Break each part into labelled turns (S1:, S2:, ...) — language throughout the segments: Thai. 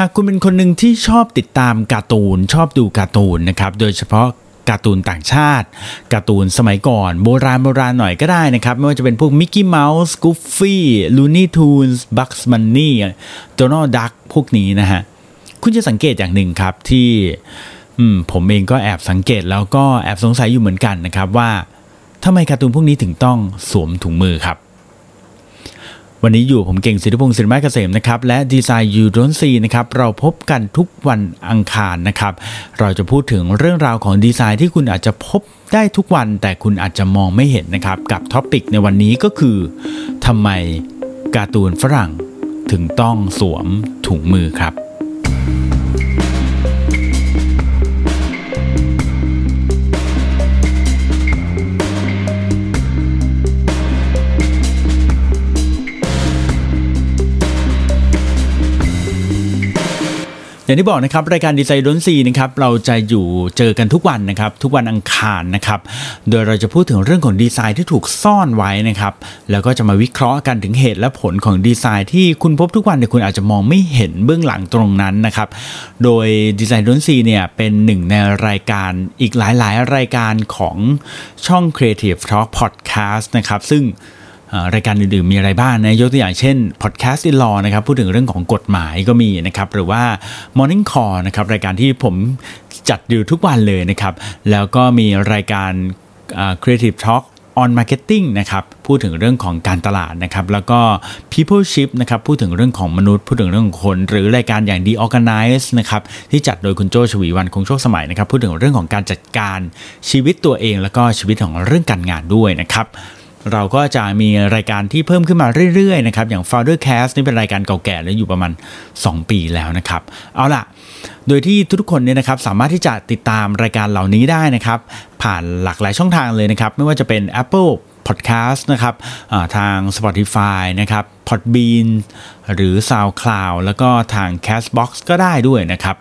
S1: หากคุณเป็นคนหนึ่งที่ชอบติดตามการ์ตูน ชอบดูการ์ตูนนะครับ โดยเฉพาะการ์ตูนต่างชาติการ์ตูนสมัยก่อนโบราณโบราณหน่อยก็ได้นะครับ ไม่ว่าจะเป็นพวกมิกกี้เมาส์กูฟฟี่ลูนี่ทูนส์บัคส์บันนี่โดนัลด์ดักพวกนี้นะฮะ คุณจะสังเกตอย่างหนึ่งครับที่ผมเองก็แอบสังเกตแล้วก็แอบสงสัยอยู่เหมือนกันนะครับว่าทำไมการ์ตูนพวกนี้ถึงต้องสวมถุงมือครับ วันนี้อยู่ผมเก่งศิริพงศ์ศิริมาเกษมนะครับและ Design You Don't See นะครับเราพบกันทุกวันอังคารนะครับเราจะพูดถึงเรื่องราวของดีไซน์ที่คุณอาจจะพบได้ทุกวันแต่คุณอาจจะมองไม่เห็นนะครับกับ topic ในวันนี้ก็คือทำไมการ์ตูนฝรั่งถึงต้องสวมถุงมือครับ อย่างที่บอกนะครับรายการดีไซน์ดนซีนะครับเราจะอยู่เจอกันทุกวันนะครับทุกวันอังคารนะครับโดยเราจะพูดถึงเรื่องของดีไซน์ที่ถูกซ่อนไว้นะครับแล้วก็จะมาวิเคราะห์กันถึงเหตุและผลของดีไซน์ที่คุณพบทุกวันแต่คุณอาจจะมองไม่เห็นเบื้องหลังตรงนั้นนะครับโดยดีไซน์ดนซีเนี่ยเป็นหนึ่งในรายการอีกหลายๆ รายการของช่อง Creative Talk Podcast นะครับซึ่ง รายการอื่นๆมีอะไรบ้างนะยกตัวอย่างเช่น Podcast in Law นะครับพูดถึงเรื่องของกฎหมายก็มีนะครับหรือว่า Morning Call นะครับรายการที่ผมจัดอยู่ทุกวันเลยนะครับ แล้วก็มีรายการ Creative Talk on Marketing นะครับพูดถึงเรื่องของการตลาดนะครับแล้วก็ People Ship นะครับพูดถึงเรื่องของมนุษย์ พูดถึงเรื่องของคน หรือรายการอย่าง The Organize นะครับที่จัดโดยคุณโจชวีวันคงโชคสมัยนะครับพูดถึงเรื่องของการจัดการชีวิตตัวเอง แล้วก็ชีวิตของเรื่องการงานด้วยนะครับ เราก็จะมีรายการที่เพิ่มขึ้นมาเรื่อยๆนะครับอย่าง Founder Cast นี่เป็นรายการเก่าแก่แล้วอยู่ประมาณ 2 ปีแล้วนะครับ เอาล่ะ โดยที่ทุกคนเนี่ยนะครับสามารถที่จะติดตามรายการเหล่านี้ได้นะครับ ผ่านหลากหลายช่องทางเลยนะครับ ไม่ว่าจะเป็น Apple Podcast นะครับทาง Spotify นะครับ Podbean หรือ SoundCloud แล้วก็ทาง Castbox ก็ได้ด้วยนะครับ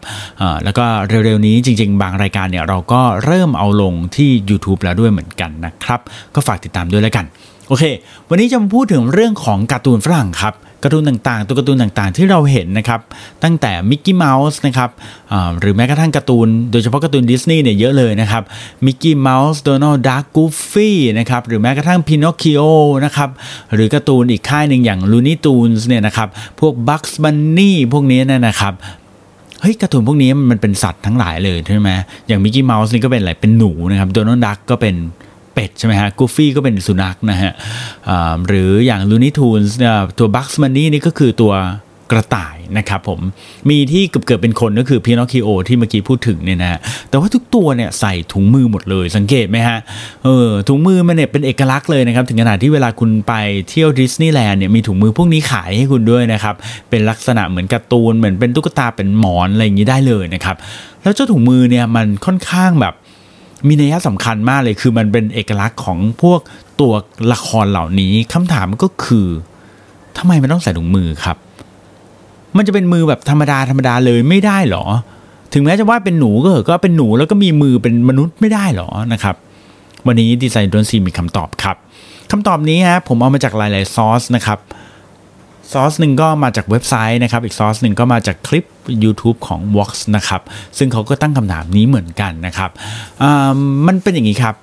S1: แล้วก็เร็วๆนี้จริงๆ บางรายการเนี่ยเราก็เริ่มเอาลงที่ YouTube แล้วด้วยเหมือนกันนะครับ ก็ฝากติดตามด้วยแล้วกัน โอเค วันนี้จะมาพูดถึงเรื่องของการ์ตูนฝรั่งครับ การ์ตูนต่างๆ ตัวการ์ตูนต่างๆ ที่เราเห็นนะครับ ตั้งแต่มิกกี้เมาส์นะครับหรือแม้กระทั่งการ์ตูน โดยเฉพาะการ์ตูนดิสนีย์เนี่ยเยอะเลยนะครับมิกกี้เมาส์โดนัลด์ดักกูฟี่นะครับหรือแม้กระทั่งพินอคคิโอนะครับหรือการ์ตูนอีกค่ายหนึ่งอย่างลูนี่ตูนส์เนี่ยนะครับพวกบัคส์บันนี่พวกนี้เนี่ยนะครับเฮ้ยการ์ตูนพวกนี้มันเป็นสัตว์ทั้งหลายเลยใช่ไหมอย่างมิกกี้เมาส์นี่ก็เป็นอะไรเป็นหนูนะครับโดนัลด์ดักก็เป็น เป็ดใช่ไหมฮะกูฟี่ก็เป็นสุนัขนะฮะหรืออย่างลูนี่ทูนส์ตัวบักส์บันนี่นี่ก็คือตัวกระต่ายนะครับผมมีที่เกือบเกือบเป็นคนก็คือพินอคคิโอที่เมื่อกี้พูดถึงเนี่ยนะแต่ว่าทุกตัวเนี่ยใส่ถุงมือหมดเลยสังเกตไหมฮะเออถุงมือมันเนี่ยเป็นเอกลักษณ์เลยนะครับ ถึงขนาดที่เวลาคุณไปเที่ยวดิสนีย์แลนด์เนี่ยมีถุงมือพวกนี้ขายให้คุณด้วยนะครับ เป็นลักษณะเหมือนการ์ตูนเหมือนเป็นตุ๊กตาเป็นหมอนอะไรอย่างนี้ได้เลยนะครับ แล้วเจ้าถุงมือเนี่ยมันค่อนข้างแบบ มีนัยสำคัญมากเลยคือมันเป็นเอกลักษณ์ของพวกตัวละครเหล่านี้คำถามก็คือทำไมมันต้องใส่ถุงมือครับ มันจะเป็นมือแบบธรรมดาธรรมดาเลยไม่ได้หรอ ถึงแม้จะว่าเป็นหนูก็เถอะก็เป็นหนูแล้วก็มีมือเป็นมนุษย์ไม่ได้หรอนะครับ วันนี้ดีไซน์ดนซีมีคำตอบครับคำตอบนี้ฮะผมเอามาจากหลาย ๆ ซอสนะครับซอสหนึ่งก็มาจากเว็บไซต์นะครับ อีกซอสหนึ่งก็มาจากคลิป YouTube ของ Vox นะครับ ซึ่งเขาก็ตั้งคำถามนี้เหมือนกันนะครับมันเป็นอย่างนี้ครับ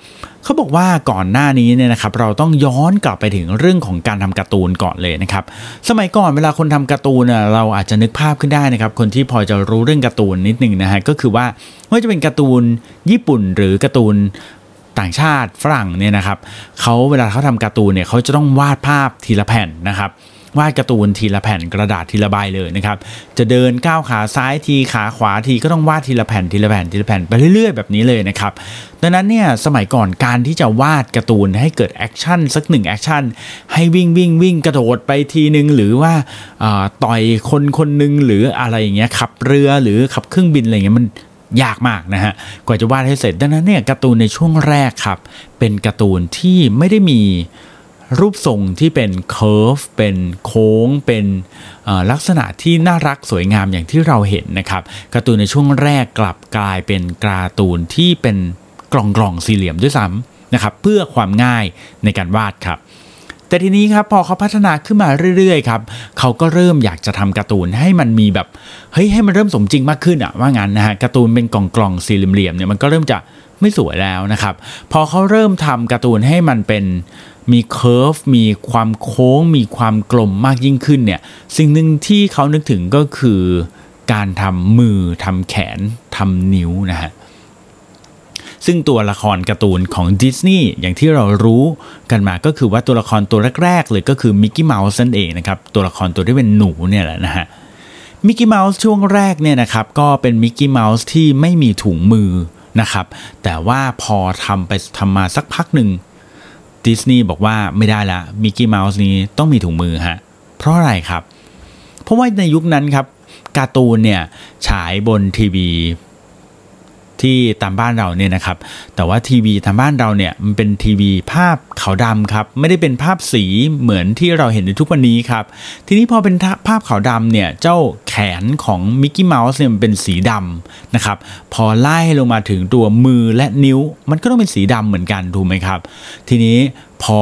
S1: เขาบอกว่าก่อนหน้านี้เนี่ยนะครับเราต้องย้อนกลับไปถึงเรื่องของการทำการ์ตูนก่อนเลยนะครับสมัยก่อนเวลาคนทำการ์ตูนเราอาจจะนึกภาพขึ้นได้นะครับคนที่พอจะรู้เรื่องการ์ตูนนิดนึงนะฮะก็คือว่าไม่ว่าจะเป็นการ์ตูนญี่ปุ่นหรือการ์ตูนต่างชาติฝรั่งเนี่ยนะครับเขาเวลาเขาทำการ์ตูนเนี่ยเขาจะต้องวาดภาพทีละแผ่นนะครับ วาดการ์ตูนทีละแผ่นกระดาษทีละใบเลยนะครับ จะเดินก้าวขาซ้ายทีขาขวาทีก็ต้องวาดทีละแผ่นทีละแผ่นทีละแผ่นไปเรื่อยๆ แบบนี้เลยนะครับดังนั้นเนี่ยสมัยก่อนการที่จะวาดการ์ตูนให้เกิด action สักหนึ่ง action ให้วิ่งวิ่งวิ่งกระโดดไปทีหนึ่งหรือว่าต่อยคนคนหนึ่งหรืออะไรอย่างเงี้ยขับเรือหรือขับเครื่องบินอะไรเงี้ยมันยากมากนะฮะกว่าจะวาดให้เสร็จดังนั้นเนี่ยการ์ตูนในช่วงแรกครับเป็นการ์ตูนที่ไม่ได้มี รูปทรงที่เป็นเคอร์ฟเป็นโค้ง เป็นลักษณะที่น่ารักสวยงามอย่างที่เราเห็นนะครับการ์ตูนในช่วงแรกกลับกลายเป็นการ์ตูนที่เป็นกล่องกล่องสี่เหลี่ยมด้วยซ้ำนะครับเพื่อความง่ายในการวาดครับ แต่ทีนี้ครับพอเขาพัฒนาขึ้นมาเรื่อยๆครับเขาก็เริ่มอยากจะทำการ์ตูนให้มันมีแบบเฮ้ยให้มันเริ่มสมจริงมากขึ้นอะว่างั้นนะฮะการ์ตูนเป็นกล่องๆสี่เหลี่ยมเนี่ยมันก็เริ่มจะไม่สวยแล้วนะครับ พอเขาเริ่มทำการ์ตูนให้มันเป็น มี curve มีความโค้ง มีความกลมมากยิ่งขึ้นเนี่ยสิ่งหนึ่งที่เขานึกถึงก็คือการทำมือทำแขนทำนิ้วนะฮะซึ่งตัวละครการ์ตูนของดิสนีย์อย่างที่เรารู้กันมาก็คือว่าตัวละครตัวแรก ๆ เลยก็คือมิกกี้เมาส์นั่นเองนะครับตัวละครตัวที่เป็นหนูเนี่ยแหละนะฮะมิกกี้เมาส์ช่วงแรกเนี่ยนะครับก็เป็นมิกกี้เมาส์ที่ไม่มีถุงมือนะครับแต่ว่าพอทำไปทำมาสักพักหนึ่ง ดิสนีย์บอกว่าไม่ได้ละมิกกี้เมาส์นี้ต้องมีถุงมือฮะ เพราะอะไรครับ เพราะว่าในยุคนั้นครับการ์ตูนเนี่ยฉายบนทีวี ที่ตามบ้านเราเนี่ยนะครับ แต่ว่าทีวีตามบ้านเราเนี่ยมันเป็นทีวีภาพขาวดำครับ ไม่ได้เป็นภาพสีเหมือนที่เราเห็นในทุกวันนี้ครับ ทีนี้พอเป็นภาพขาวดำเนี่ยเจ้าแขนของมิกกี้เมาส์เนี่ยมันเป็นสีดำนะครับ พอไล่ลงมาถึงตัวมือและนิ้ว มันก็ต้องเป็นสีดำเหมือนกันถูกไหมครับ ทีนี้พอ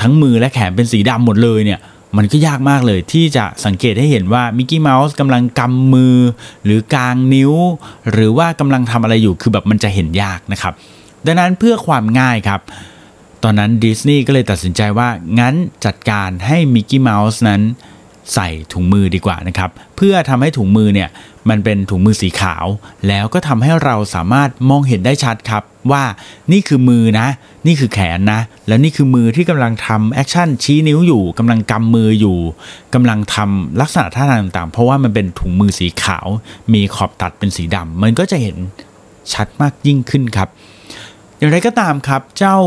S1: ทั้งมือและแขนเป็นสีดำหมดเลยเนี่ย มันก็ยากมากเลยที่จะสังเกตให้เห็นว่ามิกกี้เมาส์กำลังกำมือ หรือกางนิ้ว หรือว่ากำลังทำอะไรอยู่คือแบบมันจะเห็นยากนะครับ ดังนั้นเพื่อความง่ายครับ ตอนนั้นดิสนีย์ก็เลยตัดสินใจว่างั้นจัดการให้มิกกี้เมาส์นั้น ใส่ถุงมือดีกว่านะครับ เพื่อทำให้ถุงมือเนี่ยมันเป็นถุงมือสีขาว แล้วก็ทำให้เราสามารถมองเห็นได้ชัดครับ ว่านี่คือมือนะ นี่คือแขนนะ แล้วนี่คือมือที่กำลังทำ action ชี้นิ้วอยู่กำลังกำมืออยู่กำลังทำลักษณะท่าทางต่างๆ เพราะว่ามันเป็นถุงมือสีขาว มีขอบตัดเป็นสีดำมันก็จะเห็นชัดมากยิ่งขึ้นครับ อย่างไรก็ตามครับเจ้า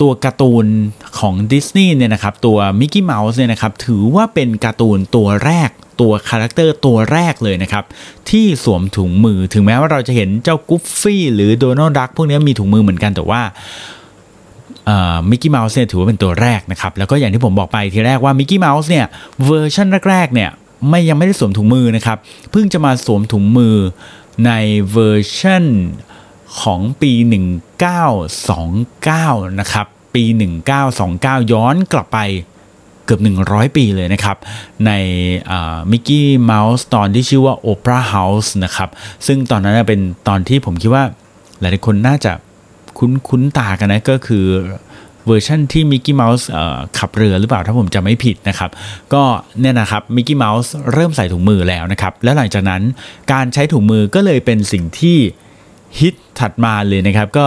S1: ตัวการ์ตูนของดิสนีย์เนี่ยนะครับตัวมิกกี้เมาส์เนี่ยนะครับถือว่าเป็นการ์ตูนตัวแรกตัว character ตัวแรกเลยนะครับ ที่สวมถุงมือถึงแม้ว่าเราจะเห็นเจ้ากูฟฟี่หรือโดนัลด์ดักพวกนี้มีถุงมือเหมือนกันแต่ว่ามิกกี้เมาส์เนี่ยถือว่าเป็นตัวแรกนะครับ แล้วก็อย่างที่ผมบอกไปทีแรกว่ามิกกี้เมาส์เนี่ยเวอร์ชันแรกๆเนี่ยไม่ยังไม่ได้สวมถุงมือนะครับ เพิ่งจะมาสวมถุงมือในเวอร์ชัน ของปี 1929 นะครับ ปี 1929 ย้อนกลับไปเกือบ 100 ปีเลยนะครับ ในมิกกี้เมาส์ตอนที่ชื่อว่า Opera House นะครับ ซึ่งตอนนั้นเป็นตอนที่ผมคิดว่าหลายคนน่าจะคุ้นคุ้นตากันนะ ก็คือเวอร์ชั่นที่มิกกี้เมาส์ขับเรือหรือเปล่าถ้าผมจำไม่ผิดนะครับ ก็เนี่ยนะครับมิกกี้เมาส์เริ่มใส่ถุงมือแล้วนะครับ แล้วหลังจากนั้นการใช้ถุงมือก็เลยเป็นสิ่งที่ ฮิตถัดมาเลยนะครับก็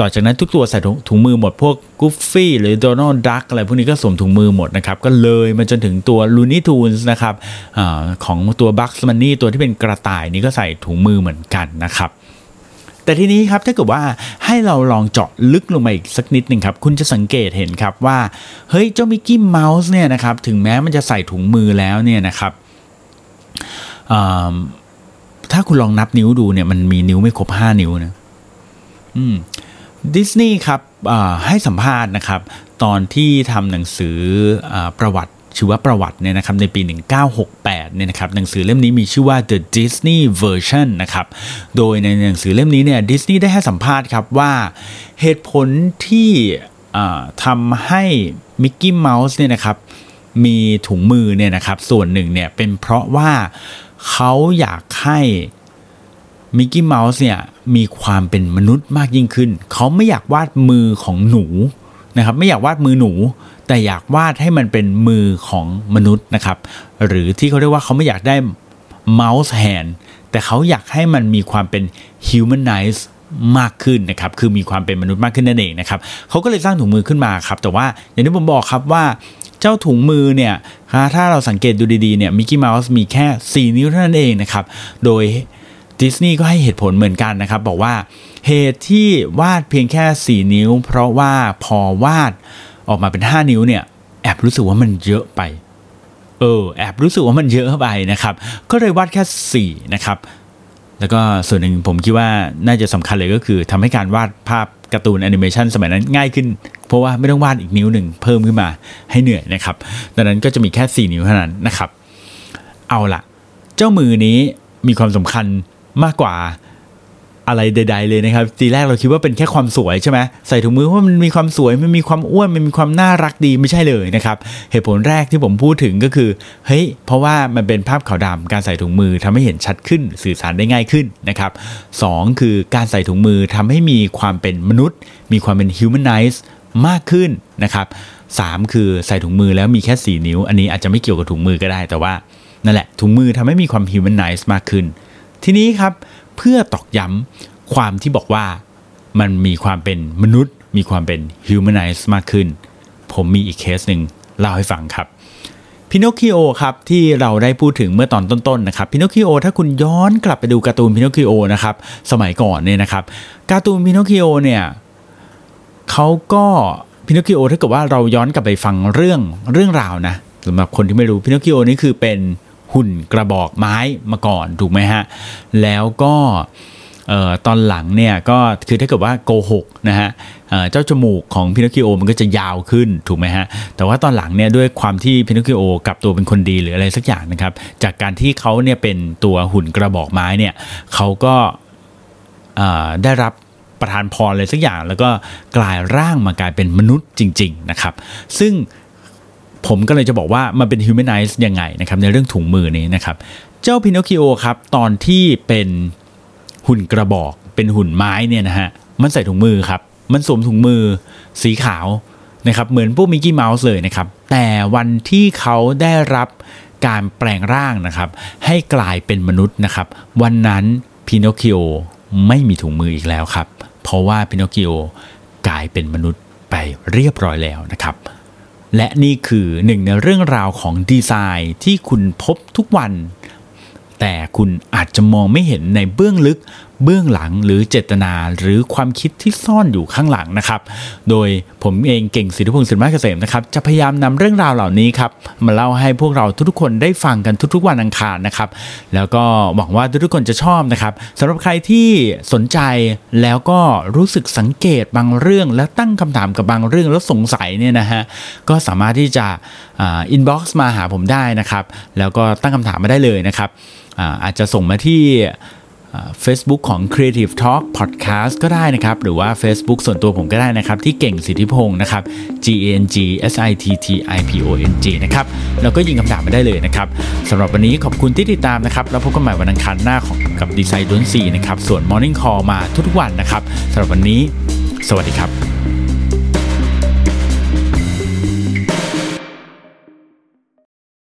S1: ต่อจากนั้นทุกตัวใส่ถุงมือหมด พวกกูฟฟี่หรือโดนัลด์ดักอะไรพวกนี้ก็สวมถุงมือหมดนะครับ ก็เลยมาจนถึงตัวลูนี่ทูนส์นะครับอของตัวบักส์บันนี่ตัวที่เป็นกระต่ายนี่ก็ใส่ถุงมือเหมือนกันนะครับ แต่ทีนี้ครับถ้าเกิดว่าให้เราลองเจาะลึกลงมาอีกสักนิดหนึ่งครับ คุณจะสังเกตเห็นครับว่า เฮ้ยเจ้ามิกกี้เมาส์เนี่ยนะครับถึงแม้มันจะใส่ถุงมือแล้วเนี่ยนะครับ ถ้าคุณลองนับนิ้วดูเนี่ยมันมีนิ้วไม่ครบ5นิ้วนะอืมดิสนีย์ครับให้สัมภาษณ์นะครับ ตอนที่ทำหนังสืออประวัติชื่อว่าประวัติเนี่ยนะครับในปี 1968 เนี่ยนะครับหนังสือเล่มนี้มีชื่อว่า The Disney Version นะครับโดยในหนังสือเล่มนี้เนี่ยดิสนีย์ได้ให้สัมภาษณ์ครับว่าเหตุผลที่ทำให้มิกกี้เมาส์เนี่ยนะครับ มีถุงมือเนี่ยนะครับ ส่วนหนึ่งเนี่ยเป็นเพราะว่าเขาอยากให้มิกกี้เมาส์เนี่ยมีความเป็นมนุษย์มากยิ่งขึ้น เขาไม่อยากวาดมือของหนูนะครับ ไม่อยากวาดมือหนู แต่อยากวาดให้มันเป็นมือของมนุษย์นะครับ หรือที่เขาเรียกว่าเขาไม่อยากได้เมาส์แฮนแต่เขาอยากให้มันมีความเป็น humanize มากขึ้นนะครับ คือมีความเป็นมนุษย์มากขึ้นนั่นเองนะครับ เขาก็เลยสร้างถุงมือขึ้นมาครับ แต่ว่าอย่างที่ผมบอกครับว่า เจ้าถุงมือเนี่ยถ้าเราสังเกตดูดีๆเนี่ยมิกกี้เมาส์มีแค่ 4 นิ้วเท่านั้นเองนะครับ โดยดิสนีย์ก็ให้เหตุผลเหมือนกันนะครับ บอกว่าเหตุที่วาดเพียงแค่ 4 นิ้ว เพราะว่าพอวาดออกมาเป็น 5 นิ้วเนี่ยแอบรู้สึกว่ามันเยอะไป เออแอบรู้สึกว่ามันเยอะไปนะครับ ก็เลยวาดแค่ 4 นะครับ แล้วก็ส่วนหนึ่งผมคิดว่าน่าจะสำคัญเลยก็คือทำให้การวาดภาพ การ์ตูนแอนิเมชันสมัยนั้นง่ายขึ้น เพราะว่าไม่ต้องวาดอีกนิ้วหนึ่งเพิ่มขึ้นมาให้เหนื่อยนะครับดังนั้นก็จะมีแค่ 4 นิ้วเท่านั้นนะครับ เอาละเจ้ามือนี้มีความสำคัญมากกว่า อะไรใด ๆ เลยนะครับทีแรกเราคิดว่าเป็นแค่ความสวยใช่ไหมใส่ถุงมือเพราะมันมีความสวยมันมีความอ้วนมันมีความน่ารักดีไม่ใช่เลยนะครับเหตุผลแรกที่ผมพูดถึงก็คือเฮ้ยเพราะว่ามันเป็นภาพขาวดำการใส่ถุงมือทำให้เห็นชัดขึ้นสื่อสารได้ง่ายขึ้นนะครับสองคือการใส่ถุงมือทำให้มีความเป็นมนุษย์ มีความเป็น humanize มากขึ้นนะครับสามคือใส่ถุงมือแล้วมีแค่ 4 นิ้ว อันนี้อาจจะไม่เกี่ยวกับถุงมือก็ได้แต่ว่านั่นแหละถุงมือทำให้มีความ humanize มากขึ้น ทีนี้ครับ เพื่อตอกย้ำความที่บอกว่ามันมีความเป็นมนุษย์ มีความเป็น humanize มากขึ้น ผมมีอีกเคสหนึ่งเล่าให้ฟังครับพินอคคิโอครับที่เราได้พูดถึงเมื่อตอนต้นๆนะครับพินอคคิโอถ้าคุณย้อนกลับไปดูการ์ตูนพินอคคิโอนะครับสมัยก่อนเนี่ยนะครับการ์ตูนพินอคคิโอเนี่ยเขาก็พินอคคิโอถ้าเกิดว่าเราย้อนกลับไปฟังเรื่องเรื่องราวนะสำหรับคนที่ไม่รู้พินอคคิโอนี่คือเป็น หุ่นกระบอกไม้มาก่อนถูกไหมฮะ แล้วก็ตอนหลังเนี่ยก็คือถ้าเกิดว่าโกหกนะฮะเจ้าจมูกของพินอคิโอมันก็จะยาวขึ้นถูกไหมฮะแต่ว่าตอนหลังเนี่ยด้วยความที่พินอคคิโอกลับตัวเป็นคนดีหรืออะไรสักอย่างนะครับ จากการที่เขาเนี่ยเป็นตัวหุ่นกระบอกไม้เนี่ยเขาก็ได้รับประทานพรอะไรสักอย่าง แล้วก็กลายร่างมากลายเป็นมนุษย์จริง ๆนะครับ ซึ่ง ผมก็เลยจะบอกว่ามันเป็น humanize ยังไงนะครับในเรื่องถุงมือนี้นะครับ เจ้าพินอคิโอครับตอนที่เป็นหุ่นกระบอกเป็นหุ่นไม้เนี่ยนะฮะมันใส่ถุงมือครับ มันสวมถุงมือสีขาวนะครับเหมือนพวกมิกกี้เมาส์เลยนะครับ แต่วันที่เขาได้รับการแปลงร่างนะครับ ให้กลายเป็นมนุษย์นะครับ วันนั้นพินอคิโอไม่มีถุงมืออีกแล้วครับ เพราะว่าพินอคิโอกลายเป็นมนุษย์ไปเรียบร้อยแล้วนะครับ และนี่คือหนึ่งในเรื่องราวของดีไซน์ที่คุณพบทุกวัน แต่คุณอาจจะมองไม่เห็นในเบื้องลึก เบื้องหลังหรือเจตนาหรือความคิดที่ซ่อนอยู่ข้างหลังนะครับ โดยผมเองเก่งสิทธิพงศ์สินมาเกษมนะครับจะพยายามนำเรื่องราวเหล่านี้ครับมาเล่าให้พวกเราทุกๆคนได้ฟังกันทุกๆวันอังคารนะครับ แล้วก็หวังว่าทุกๆคนจะชอบนะครับสำหรับใครที่สนใจแล้วก็รู้สึกสังเกตบางเรื่อง และตั้งคำถามกับบางเรื่องแล้วสงสัยเนี่ยนะฮะก็สามารถที่จะ inbox มาหาผมได้นะครับ แล้วก็ตั้งคำถามมาได้เลยนะครับอาจจะส่งมาที่ Facebook ของ Creative Talk Podcast ก็ได้นะครับ หรือว่า Facebook ส่วนตัวผมก็ได้นะครับ ที่เก่งสิทธิพงศ์นะครับ G A N G S I T T I P O N G นะครับแล้วก็ยิงคำถามมาได้เลยนะครับสำหรับวันนี้ขอบคุณที่ติดตามนะครับ แล้วพบกันใหม่วันอังคารหน้าของกับ Design You Don't See นะครับ ส่วน Morning Call มาทุกวันนะครับสำหรับวันนี้ สวัสดีครับ